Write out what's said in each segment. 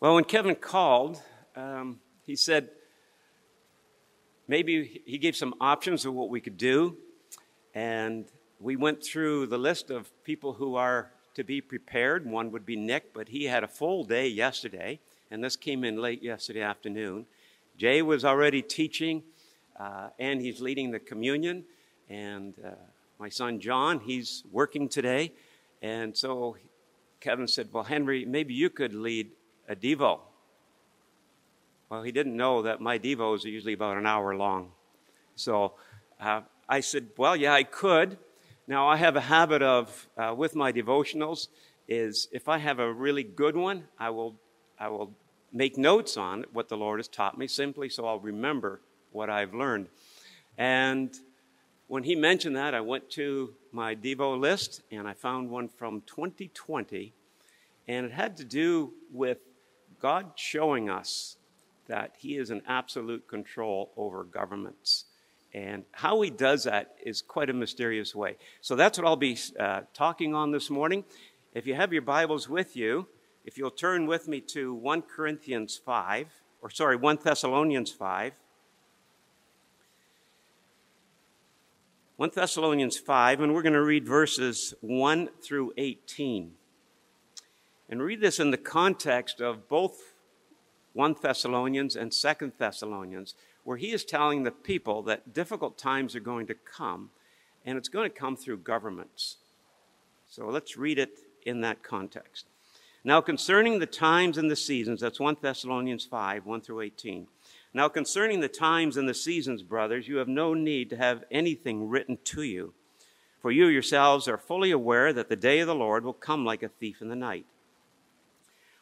Well, when Kevin called, um, he said maybe he gave some options of what we could do. And we went through the list of people who are to be prepared. One would be Nick, but he had a full day yesterday, and this came in late yesterday afternoon. Jay was already teaching, uh, and he's leading the communion. And uh, my son John, he's working today. And so Kevin said, Well, Henry, maybe you could lead a Devo. Well, he didn't know that my Devos are usually about an hour long. So uh, I said, Well, yeah, I could. Now, I have a habit of, uh, with my devotionals, is if I have a really good one, I will, I will make notes on what the Lord has taught me simply so I'll remember what I've learned. And when he mentioned that, I went to my Devo list and I found one from 2020, and it had to do with God showing us that He is in absolute control over governments. And how He does that is quite a mysterious way. So that's what I'll be uh, talking on this morning. If you have your Bibles with you, if you'll turn with me to 1 Corinthians 5, or sorry, 1 Thessalonians 5. 1 Thessalonians 5, and we're going to read verses 1 through 18. And read this in the context of both 1 Thessalonians and 2 Thessalonians, where he is telling the people that difficult times are going to come, and it's going to come through governments. So let's read it in that context. Now, concerning the times and the seasons, that's 1 Thessalonians 5, 1 through 18. Now, concerning the times and the seasons, brothers, you have no need to have anything written to you. For you yourselves are fully aware that the day of the Lord will come like a thief in the night.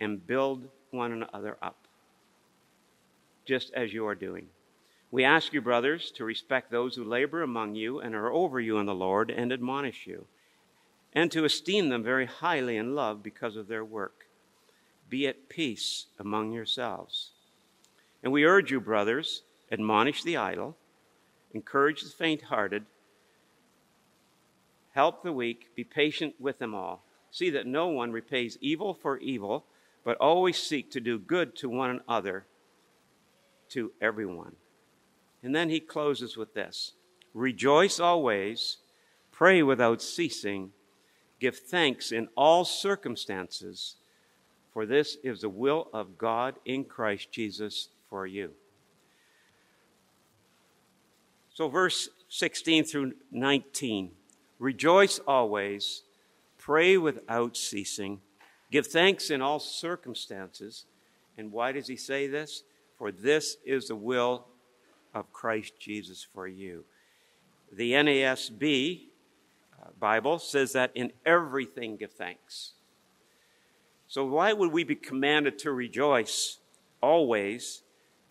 and build one another up, just as you are doing. We ask you, brothers, to respect those who labor among you and are over you in the Lord and admonish you, and to esteem them very highly in love because of their work. Be at peace among yourselves. And we urge you, brothers, admonish the idle, encourage the faint hearted, help the weak, be patient with them all. See that no one repays evil for evil, but always seek to do good to one another, to everyone. And then he closes with this Rejoice always, pray without ceasing, give thanks in all circumstances, for this is the will of God in Christ Jesus for you. So, verse 16 through 19 Rejoice always, pray without ceasing, give thanks in all circumstances. And why does he say this? For this is the will of Christ Jesus for you. The NASB uh, Bible says that in everything give thanks. So, why would we be commanded to rejoice always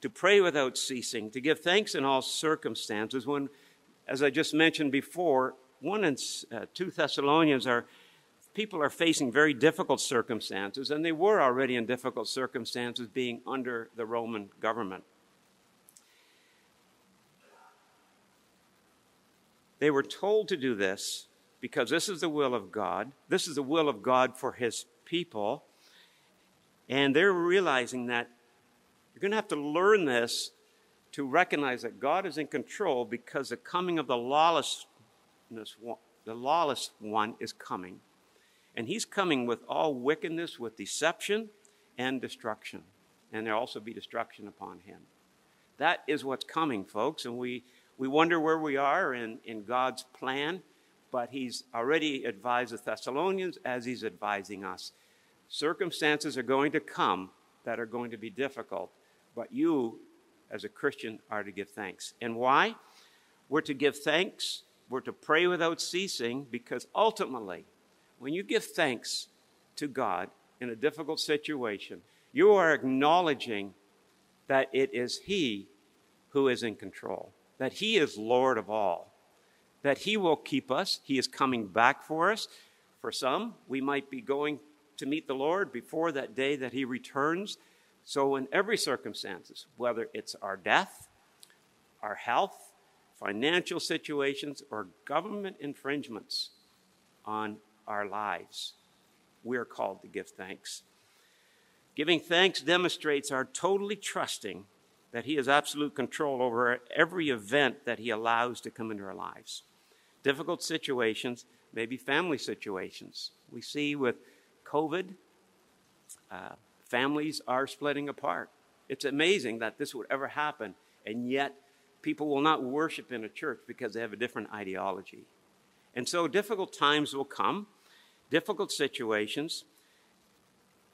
to pray without ceasing, to give thanks in all circumstances. When, as I just mentioned before, 1 and uh, 2 Thessalonians are people are facing very difficult circumstances, and they were already in difficult circumstances being under the Roman government. They were told to do this because this is the will of God. This is the will of God for His people. And they're realizing that you're going to have to learn this to recognize that God is in control because the coming of the lawlessness, the lawless one is coming. And he's coming with all wickedness, with deception and destruction. and there'll also be destruction upon him. That is what's coming, folks, and we, we wonder where we are in, in God's plan, but he's already advised the Thessalonians as he's advising us. Circumstances are going to come that are going to be difficult, but you, as a Christian, are to give thanks. And why? We're to give thanks, we're to pray without ceasing, because ultimately, when you give thanks to God in a difficult situation, you are acknowledging that it is He who is in control, that He is Lord of all, that He will keep us. He is coming back for us. For some, we might be going to meet the Lord before that day that He returns. So, in every circumstances, whether it's our death, our health, financial situations, or government infringements on our lives, we are called to give thanks. Giving thanks demonstrates our totally trusting that He has absolute control over every event that He allows to come into our lives. Difficult situations, maybe family situations. We see with COVID, uh, families are splitting apart. It's amazing that this would ever happen, and yet people will not worship in a church because they have a different ideology. And so difficult times will come, difficult situations,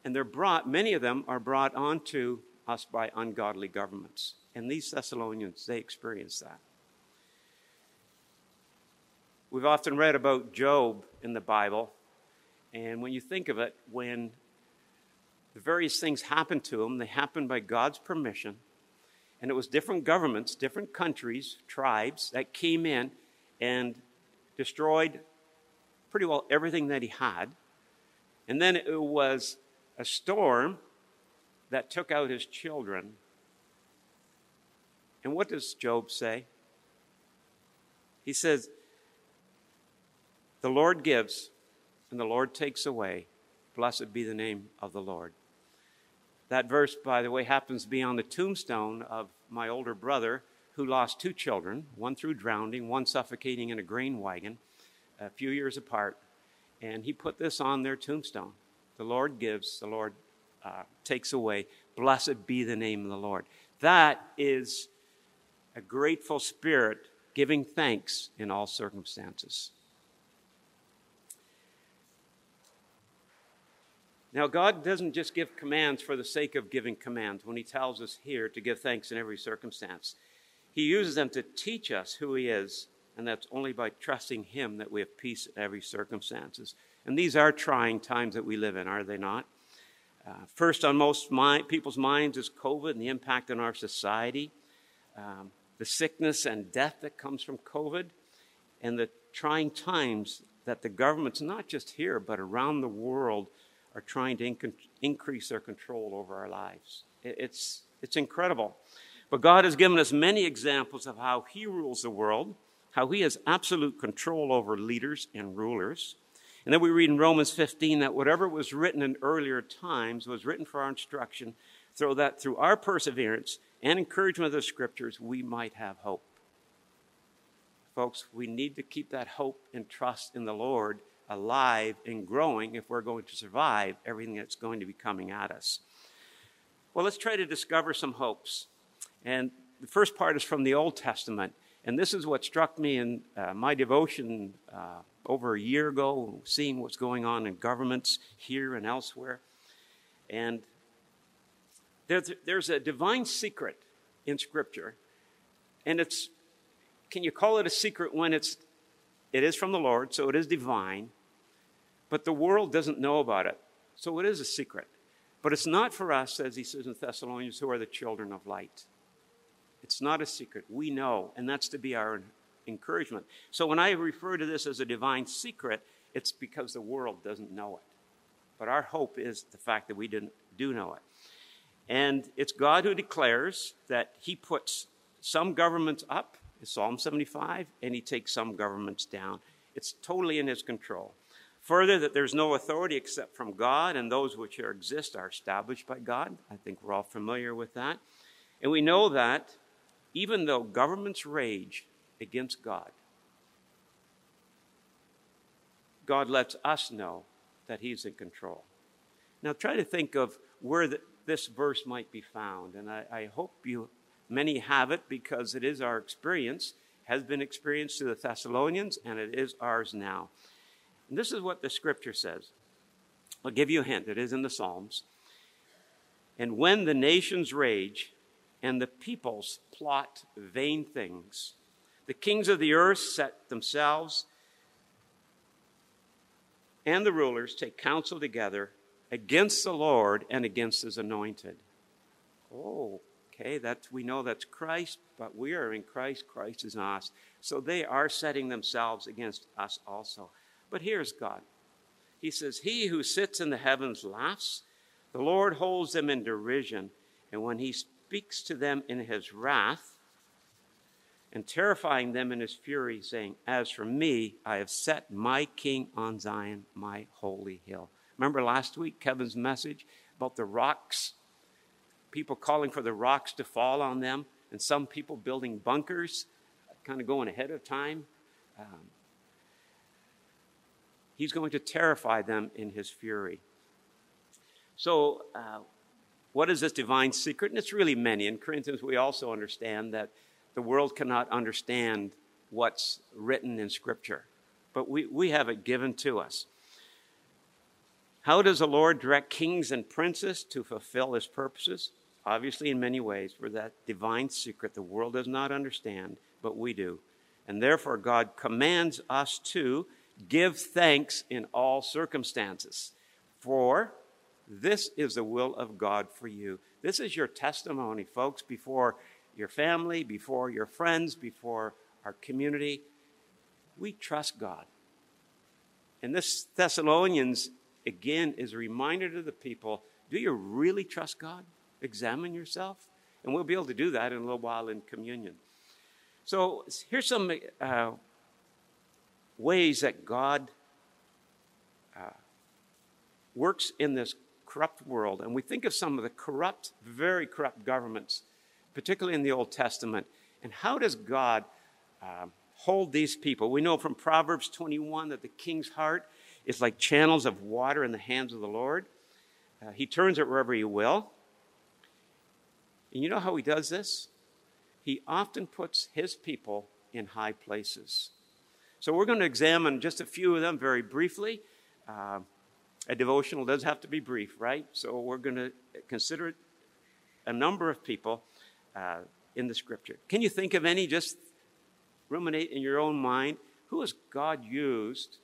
and they're brought, many of them are brought onto us by ungodly governments. And these Thessalonians, they experienced that. We've often read about Job in the Bible, and when you think of it, when the various things happened to him, they happened by God's permission, and it was different governments, different countries, tribes that came in and destroyed pretty well everything that he had. And then it was a storm that took out his children. And what does Job say? He says, The Lord gives and the Lord takes away. Blessed be the name of the Lord. That verse, by the way, happens to be on the tombstone of my older brother who lost two children, one through drowning, one suffocating in a grain wagon, a few years apart. And he put this on their tombstone. The Lord gives, the Lord uh, takes away. Blessed be the name of the Lord. That is a grateful spirit giving thanks in all circumstances. Now, God doesn't just give commands for the sake of giving commands when He tells us here to give thanks in every circumstance. He uses them to teach us who He is, and that's only by trusting Him that we have peace in every circumstances. And these are trying times that we live in, are they not? Uh, first on most people's minds is COVID and the impact on our society, um, the sickness and death that comes from COVID, and the trying times that the governments, not just here, but around the world, are trying to inc- increase their control over our lives. It's, it's incredible. But God has given us many examples of how He rules the world, how He has absolute control over leaders and rulers. And then we read in Romans 15 that whatever was written in earlier times was written for our instruction, so that through our perseverance and encouragement of the scriptures, we might have hope. Folks, we need to keep that hope and trust in the Lord alive and growing if we're going to survive everything that's going to be coming at us. Well, let's try to discover some hopes. And the first part is from the Old Testament. And this is what struck me in uh, my devotion uh, over a year ago, seeing what's going on in governments here and elsewhere. And there's, there's a divine secret in Scripture. And it's, can you call it a secret when it's, it is from the Lord, so it is divine, but the world doesn't know about it. So it is a secret. But it's not for us, as he says in Thessalonians, who are the children of light. It's not a secret. We know, and that's to be our encouragement. So when I refer to this as a divine secret, it's because the world doesn't know it. But our hope is the fact that we didn't, do know it. And it's God who declares that He puts some governments up, Psalm 75, and He takes some governments down. It's totally in His control. Further, that there's no authority except from God, and those which exist are established by God. I think we're all familiar with that. And we know that even though governments rage, against God. God lets us know that He's in control. Now try to think of where the, this verse might be found. And I, I hope you many have it because it is our experience, has been experienced to the Thessalonians, and it is ours now. And this is what the scripture says. I'll give you a hint. It is in the Psalms. And when the nations rage and the peoples plot vain things, the kings of the earth set themselves and the rulers take counsel together against the Lord and against his anointed. Oh, okay, that's we know that's Christ, but we are in Christ, Christ is in us. So they are setting themselves against us also. But here's God. He says, He who sits in the heavens laughs, the Lord holds them in derision, and when he speaks to them in his wrath, and terrifying them in his fury, saying, As for me, I have set my king on Zion, my holy hill. Remember last week, Kevin's message about the rocks? People calling for the rocks to fall on them, and some people building bunkers, kind of going ahead of time. Um, he's going to terrify them in his fury. So, uh, what is this divine secret? And it's really many. In Corinthians, we also understand that the world cannot understand what's written in Scripture, but we, we have it given to us. How does the Lord direct kings and princes to fulfill his purposes? Obviously, in many ways, for that divine secret the world does not understand, but we do. And therefore, God commands us to give thanks in all circumstances. For this is the will of God for you. This is your testimony, folks, before your family, before your friends, before our community. We trust God. And this Thessalonians, again, is a reminder to the people do you really trust God? Examine yourself. And we'll be able to do that in a little while in communion. So here's some uh, ways that God uh, works in this corrupt world. And we think of some of the corrupt, very corrupt governments particularly in the Old Testament. And how does God uh, hold these people? We know from Proverbs 21 that the king's heart is like channels of water in the hands of the Lord. Uh, he turns it wherever he will. And you know how he does this? He often puts his people in high places. So we're going to examine just a few of them very briefly. Uh, a devotional does have to be brief, right? So we're going to consider a number of people uh, in the scripture. Can you think of any? Just ruminate in your own mind. Who has God used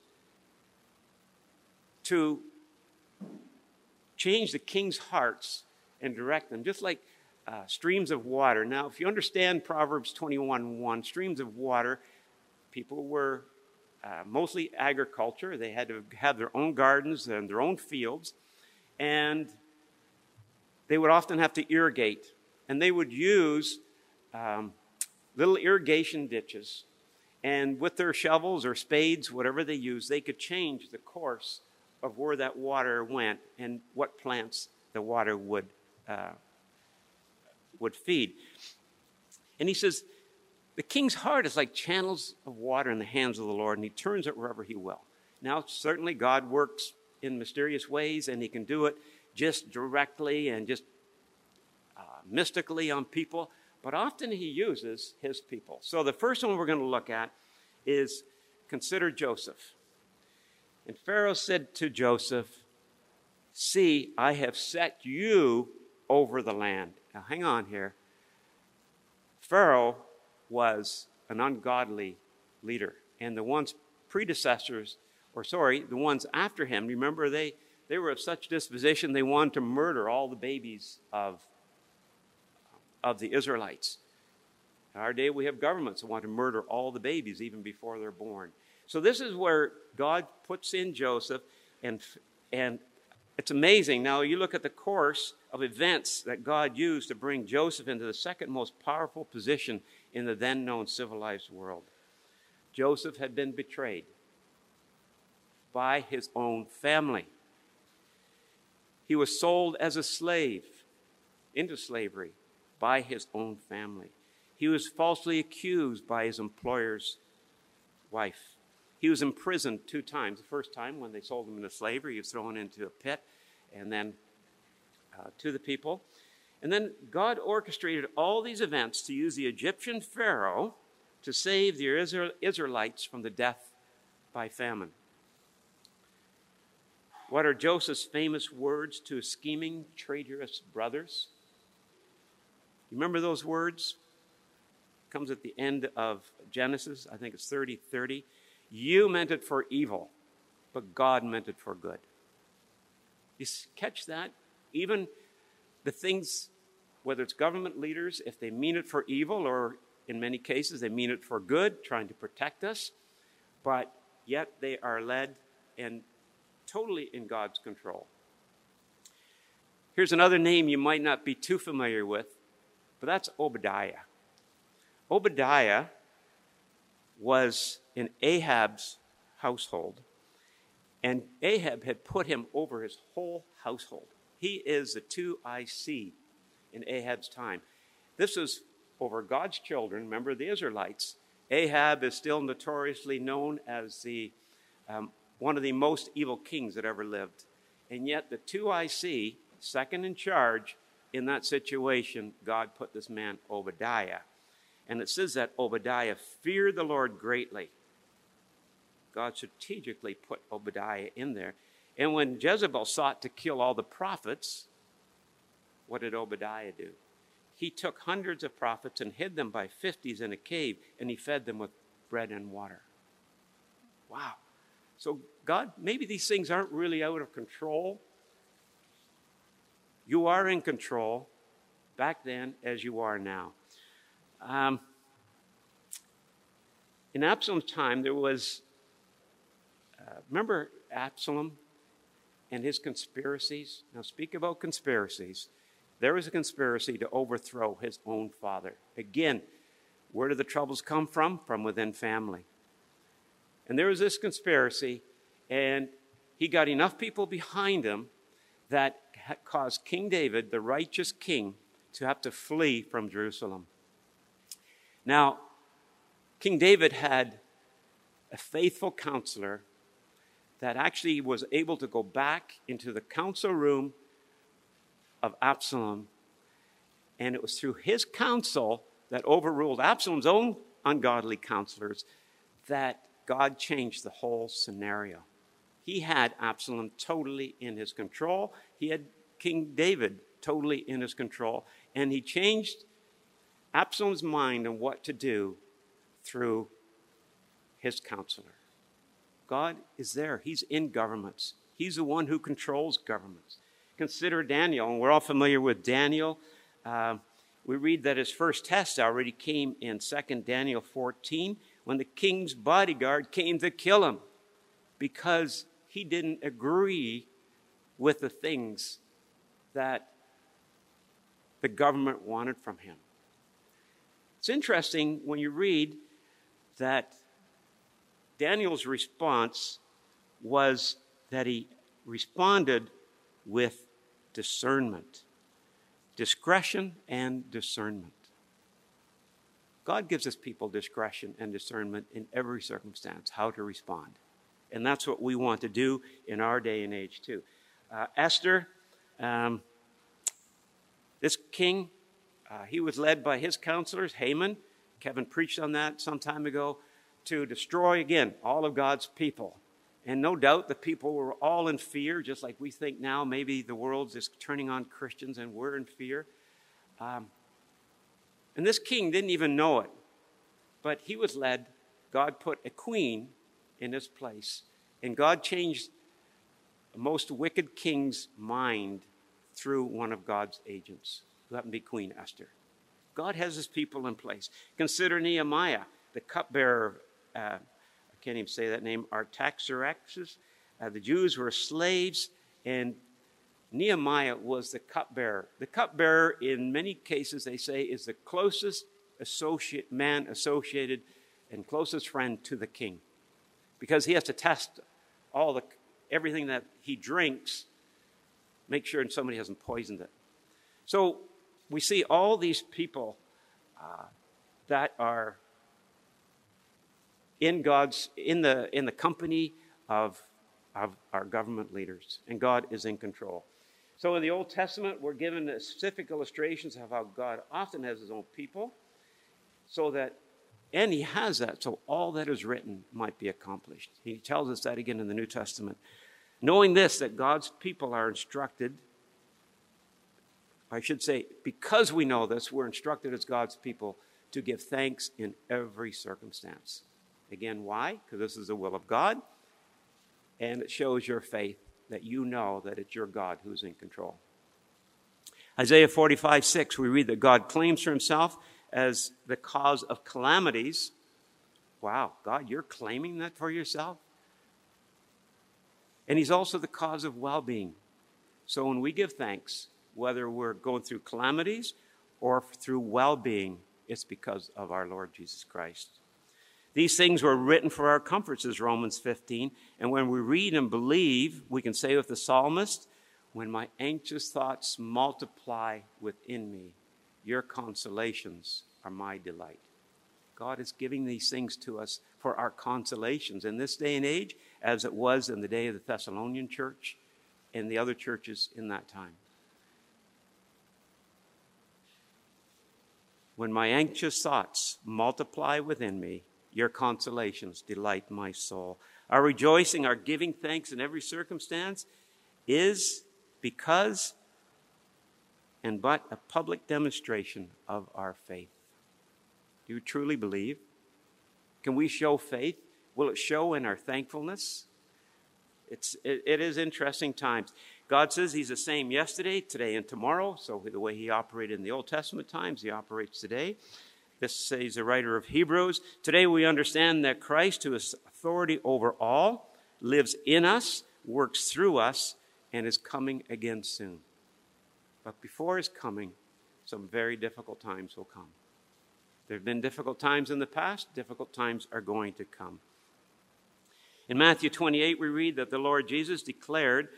to change the king's hearts and direct them, just like uh, streams of water? Now, if you understand Proverbs 21 1, streams of water, people were uh, mostly agriculture. They had to have their own gardens and their own fields. And they would often have to irrigate and they would use um, little irrigation ditches. And with their shovels or spades, whatever they used, they could change the course of where that water went and what plants the water would, uh, would feed. And he says, the king's heart is like channels of water in the hands of the Lord, and he turns it wherever he will. Now, certainly, God works in mysterious ways, and he can do it just directly and just uh, mystically on people, but often he uses his people. So the first one we're going to look at is consider Joseph. And Pharaoh said to Joseph, See, I have set you over the land. Now, hang on here. Pharaoh was an ungodly leader, and the ones predecessors, or sorry, the ones after him, remember they, they were of such disposition they wanted to murder all the babies of of the Israelites. In our day, we have governments that want to murder all the babies even before they're born. So this is where God puts in Joseph, and and it's amazing. Now you look at the course of events that God used to bring Joseph into the second most powerful position in the then known civilized world. Joseph had been betrayed by his own family. He was sold as a slave into slavery by his own family. He was falsely accused by his employer's wife. He was imprisoned two times. The first time when they sold him into slavery, he was thrown into a pit, and then uh, to the people. And then God orchestrated all these events to use the Egyptian Pharaoh to save the Israelites from the death by famine. What are Joseph's famous words to his scheming, traitorous brothers? You remember those words? It Comes at the end of Genesis, I think it's 30 30. You meant it for evil, but God meant it for good. You catch that? Even the things, whether it's government leaders, if they mean it for evil, or in many cases they mean it for good, trying to protect us, but yet they are led and totally in God's control. Here's another name you might not be too familiar with, but that's Obadiah. Obadiah was in Ahab's household, and Ahab had put him over his whole household. He is the 2IC in Ahab's time. This was over God's children, remember the Israelites. Ahab is still notoriously known as the um, one of the most evil kings that ever lived. And yet, the 2IC, second in charge in that situation, God put this man, Obadiah. And it says that Obadiah feared the Lord greatly. God strategically put Obadiah in there. And when Jezebel sought to kill all the prophets, what did Obadiah do? He took hundreds of prophets and hid them by fifties in a cave, and he fed them with bread and water. Wow. So, God, maybe these things aren't really out of control. You are in control back then as you are now. Um, in Absalom's time, there was, uh, remember Absalom and his conspiracies? Now, speak about conspiracies. There was a conspiracy to overthrow his own father. Again, where do the troubles come from? From within family. And there was this conspiracy, and he got enough people behind him that caused King David, the righteous king, to have to flee from Jerusalem. Now, King David had a faithful counselor that actually was able to go back into the council room of Absalom. And it was through his counsel that overruled Absalom's own ungodly counselors that God changed the whole scenario. He had Absalom totally in his control. He had King David totally in his control. And he changed Absalom's mind on what to do through his counselor. God is there. He's in governments. He's the one who controls governments. Consider Daniel, and we're all familiar with Daniel. Uh, we read that his first test already came in 2 Daniel 14 when the king's bodyguard came to kill him because he didn't agree with the things that the government wanted from him. It's interesting when you read that Daniel's response was that he responded with discernment, discretion, and discernment. God gives us people discretion and discernment in every circumstance, how to respond. And that's what we want to do in our day and age, too. Uh, Esther, um, this king, uh, he was led by his counselors, Haman. Kevin preached on that some time ago, to destroy again all of God's people. And no doubt the people were all in fear, just like we think now. Maybe the world's just turning on Christians and we're in fear. Um, and this king didn't even know it, but he was led. God put a queen in his place, and God changed a most wicked king's mind through one of God's agents, who happened to be Queen Esther. God has his people in place. Consider Nehemiah, the cupbearer. Uh, can't even say that name. Artaxerxes. Uh, the Jews were slaves, and Nehemiah was the cupbearer. The cupbearer, in many cases, they say, is the closest associate man associated and closest friend to the king, because he has to test all the everything that he drinks, make sure somebody hasn't poisoned it. So we see all these people uh, that are in God's in the in the company of of our government leaders, and God is in control. So in the Old Testament, we're given specific illustrations of how God often has his own people, so that, and he has that, so all that is written might be accomplished. He tells us that again in the New Testament. Knowing this, that God's people are instructed, I should say, because we know this, we're instructed as God's people to give thanks in every circumstance. Again, why? Because this is the will of God, and it shows your faith that you know that it's your God who's in control. Isaiah 45, 6, we read that God claims for himself as the cause of calamities. Wow, God, you're claiming that for yourself? And he's also the cause of well being. So when we give thanks, whether we're going through calamities or through well being, it's because of our Lord Jesus Christ. These things were written for our comfort, says Romans 15. And when we read and believe, we can say with the psalmist, When my anxious thoughts multiply within me, your consolations are my delight. God is giving these things to us for our consolations in this day and age, as it was in the day of the Thessalonian church and the other churches in that time. When my anxious thoughts multiply within me, your consolations delight my soul. Our rejoicing, our giving thanks in every circumstance is because and but a public demonstration of our faith. Do you truly believe? Can we show faith? Will it show in our thankfulness? It's, it, it is interesting times. God says He's the same yesterday, today, and tomorrow. So the way He operated in the Old Testament times, He operates today. This says the writer of Hebrews. Today we understand that Christ, who is authority over all, lives in us, works through us, and is coming again soon. But before his coming, some very difficult times will come. There have been difficult times in the past, difficult times are going to come. In Matthew 28, we read that the Lord Jesus declared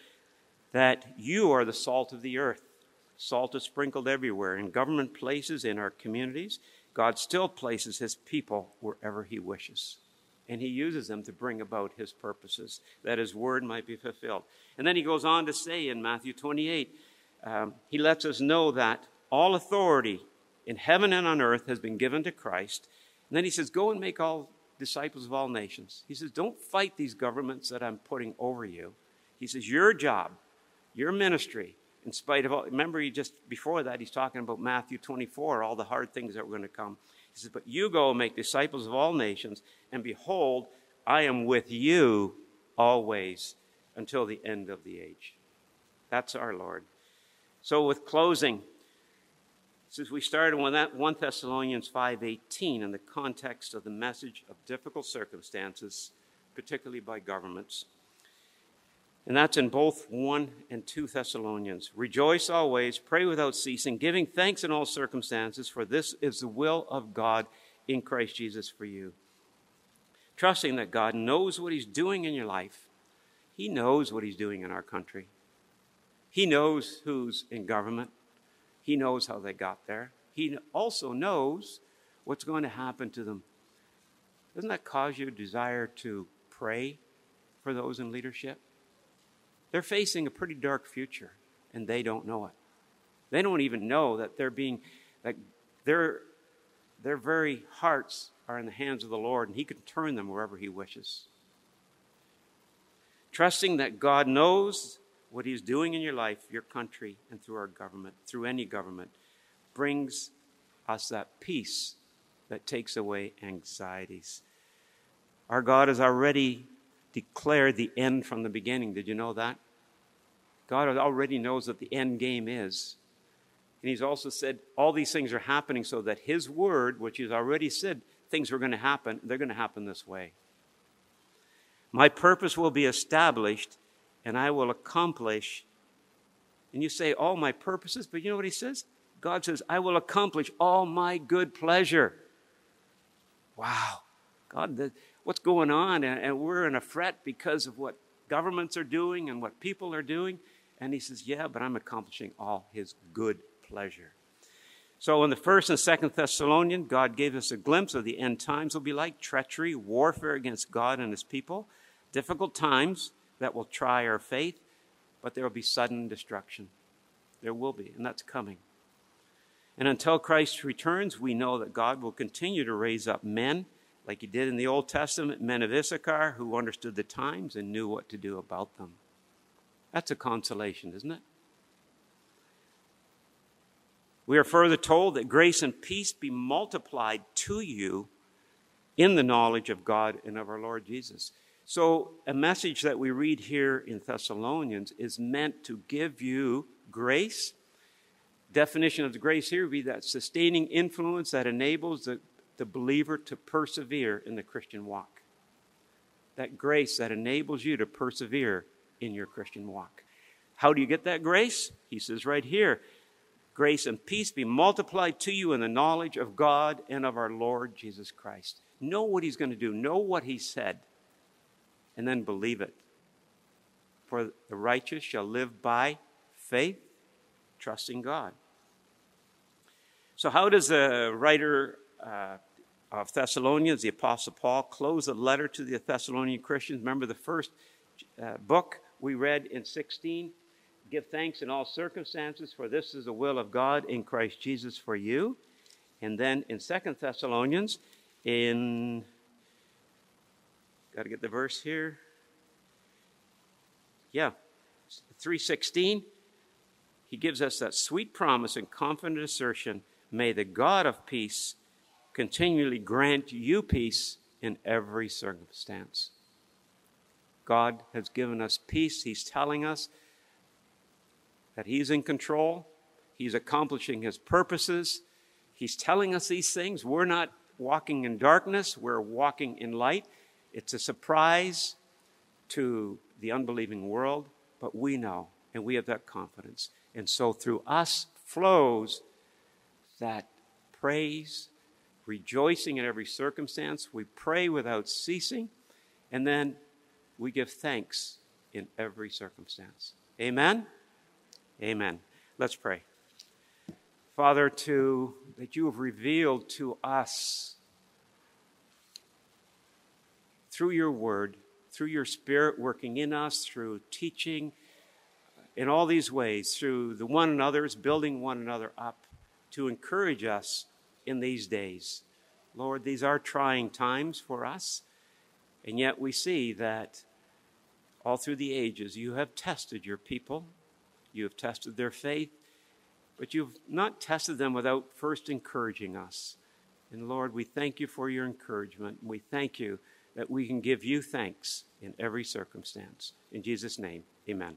that you are the salt of the earth. Salt is sprinkled everywhere, in government places, in our communities. God still places his people wherever he wishes. And he uses them to bring about his purposes, that his word might be fulfilled. And then he goes on to say in Matthew 28, um, he lets us know that all authority in heaven and on earth has been given to Christ. And then he says, Go and make all disciples of all nations. He says, Don't fight these governments that I'm putting over you. He says, Your job, your ministry, in spite of all, remember, he just before that, he's talking about Matthew 24, all the hard things that were going to come. He says, But you go and make disciples of all nations, and behold, I am with you always until the end of the age. That's our Lord. So, with closing, since we started with that 1 Thessalonians 5:18 in the context of the message of difficult circumstances, particularly by governments, and that's in both 1 and 2 Thessalonians. Rejoice always, pray without ceasing, giving thanks in all circumstances, for this is the will of God in Christ Jesus for you. Trusting that God knows what He's doing in your life. He knows what He's doing in our country. He knows who's in government. He knows how they got there. He also knows what's going to happen to them. Doesn't that cause you a desire to pray for those in leadership? They're facing a pretty dark future, and they don't know it. They don't even know that they're being, that their, their very hearts are in the hands of the Lord, and He can turn them wherever He wishes. Trusting that God knows what He's doing in your life, your country, and through our government, through any government, brings us that peace that takes away anxieties. Our God has already declared the end from the beginning. Did you know that? God already knows what the end game is. And He's also said all these things are happening so that His word, which He's already said things are going to happen, they're going to happen this way. My purpose will be established and I will accomplish. And you say, All my purposes, but you know what He says? God says, I will accomplish all my good pleasure. Wow. God, what's going on? And we're in a fret because of what governments are doing and what people are doing. And he says, Yeah, but I'm accomplishing all his good pleasure. So in the first and second Thessalonian, God gave us a glimpse of the end times will be like treachery, warfare against God and his people, difficult times that will try our faith, but there will be sudden destruction. There will be, and that's coming. And until Christ returns, we know that God will continue to raise up men, like He did in the Old Testament, men of Issachar who understood the times and knew what to do about them. That's a consolation, isn't it? We are further told that grace and peace be multiplied to you in the knowledge of God and of our Lord Jesus. So, a message that we read here in Thessalonians is meant to give you grace. Definition of the grace here would be that sustaining influence that enables the, the believer to persevere in the Christian walk. That grace that enables you to persevere in your Christian walk. How do you get that grace? He says right here grace and peace be multiplied to you in the knowledge of God and of our Lord Jesus Christ. Know what He's going to do, know what He said, and then believe it. For the righteous shall live by faith, trusting God. So, how does the writer uh, of Thessalonians, the Apostle Paul, close a letter to the Thessalonian Christians? Remember the first uh, book we read in 16? Give thanks in all circumstances, for this is the will of God in Christ Jesus for you. And then in Second Thessalonians, in got to get the verse here. Yeah, 316. He gives us that sweet promise and confident assertion May the God of peace continually grant you peace in every circumstance. God has given us peace. He's telling us that He's in control, He's accomplishing His purposes. He's telling us these things. We're not walking in darkness, we're walking in light. It's a surprise to the unbelieving world, but we know and we have that confidence. And so through us flows that praise, rejoicing in every circumstance. We pray without ceasing, and then we give thanks in every circumstance. Amen? Amen. Let's pray. Father, to that you have revealed to us through your word, through your spirit working in us, through teaching, uh, in all these ways, through the one another's, building one another up, to encourage us in these days. Lord, these are trying times for us, and yet we see that all through the ages you have tested your people, you have tested their faith, but you've not tested them without first encouraging us. And Lord, we thank you for your encouragement. We thank you that we can give you thanks in every circumstance. In Jesus' name, amen.